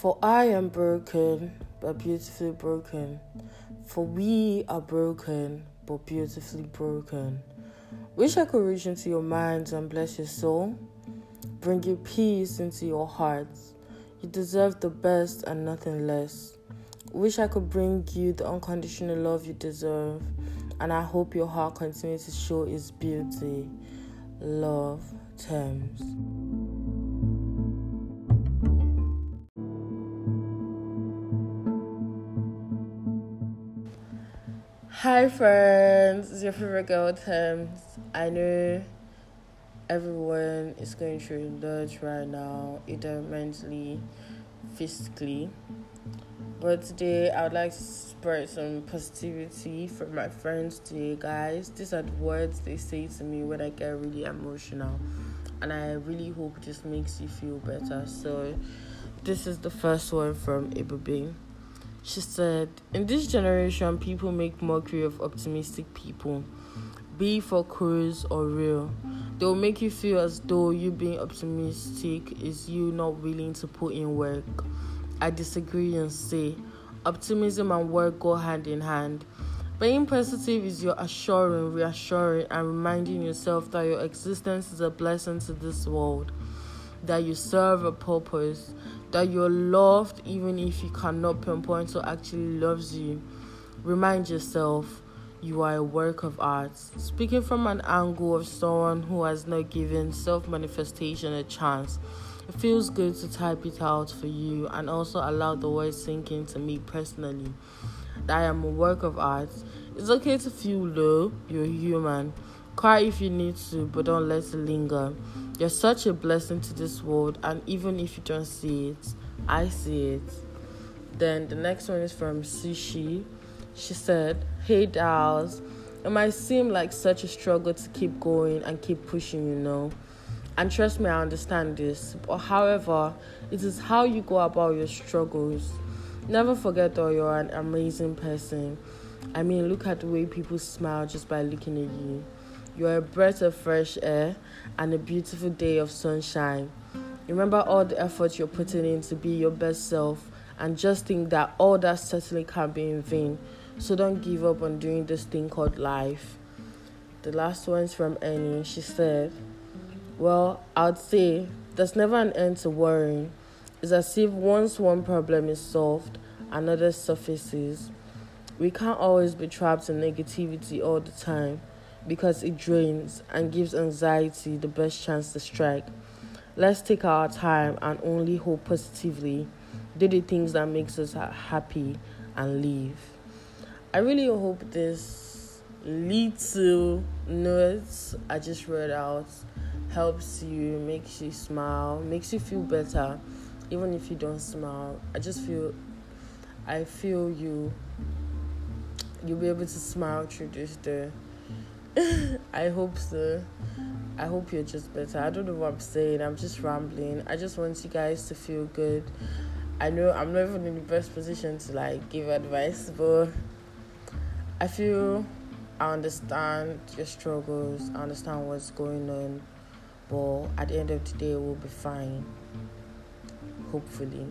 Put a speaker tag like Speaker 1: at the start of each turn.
Speaker 1: For I am broken, but beautifully broken. For we are broken, but beautifully broken. Wish I could reach into your minds and bless your soul. Bring you peace into your hearts. You deserve the best and nothing less. Wish I could bring you the unconditional love you deserve. And I hope your heart continues to show its beauty. Love, Thames. Hi friends, it's your favorite girl Thames. I know everyone is going through a lot right now, either mentally, physically. But today I would like to spread some positivity from my friends today, guys. These are the words they say to me when I get really emotional. And I really hope just makes you feel better. So this is the first one from Ibube. She said, In this generation, people make mockery of optimistic people, be for cruise or real. They will make you feel as though you being optimistic is you not willing to put in work. I disagree and say, optimism and work go hand in hand. Being positive is your assuring, reassuring, and reminding yourself that your existence is a blessing to this world, that you serve a purpose, that you're loved even if you cannot pinpoint who actually loves you. Remind yourself you are a work of art. Speaking from an angle of someone who has not given self manifestation a chance, it feels good to type it out for you and also allow the words sink into me personally. That I am a work of art. It's okay to feel low, you're human. Cry if you need to, but don't let it linger. You're such a blessing to this world, and even if you don't see it, I see it. Then the next one is from Sushi. She said, Hey, dolls, it might seem like such a struggle to keep going and keep pushing, you know. And trust me, I understand this. But however, it is how you go about your struggles. Never forget that you're an amazing person. I mean, look at the way people smile just by looking at you. You're a breath of fresh air and a beautiful day of sunshine. Remember all the effort you're putting in to be your best self and just think that all that certainly can't be in vain. So don't give up on doing this thing called life. The last one's from Annie. She said, Well, I'd say there's never an end to worrying. It's as if once one problem is solved, another surfaces. We can't always be trapped in negativity all the time because it drains and gives anxiety the best chance to strike. Let's take our time and only hope positively, do the things that makes us happy and live. I really hope this little notes I just read out helps you, makes you smile, makes you feel better, even if you don't smile. I just feel, I feel you. You'll be able to smile through this day. I hope so. I hope you're just better. I don't know what I'm saying. I'm just rambling. I just want you guys to feel good. I know I'm not even in the best position to like give advice, but I feel I understand your struggles. I understand what's going on, but at the end of the day, we'll be fine. Hopefully.